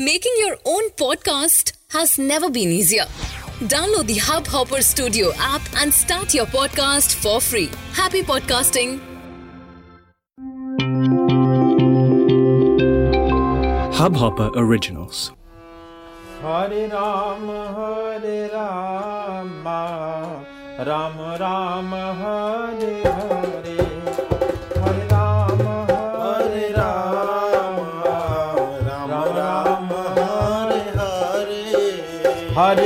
Making your own podcast has never been easier. Download the Hubhopper Studio app and start your podcast for free. Happy podcasting! Hubhopper Originals. Hare Ram, Hare Rama, Ram Ram, Hare Hare.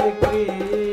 Hare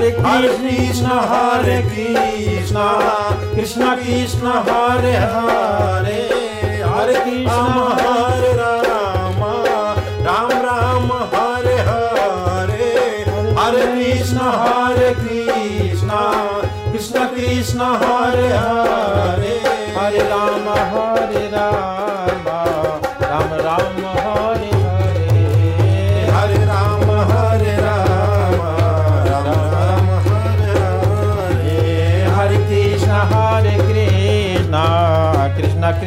Hare Krishna Hare Krishna Krishna Krishna, Hare Hare. Hare Krishna, Hare Ram Ram Ram, Hare Hare. Hare Krishna Hare Krishna Krishna Krishna, Hare Hare. Hare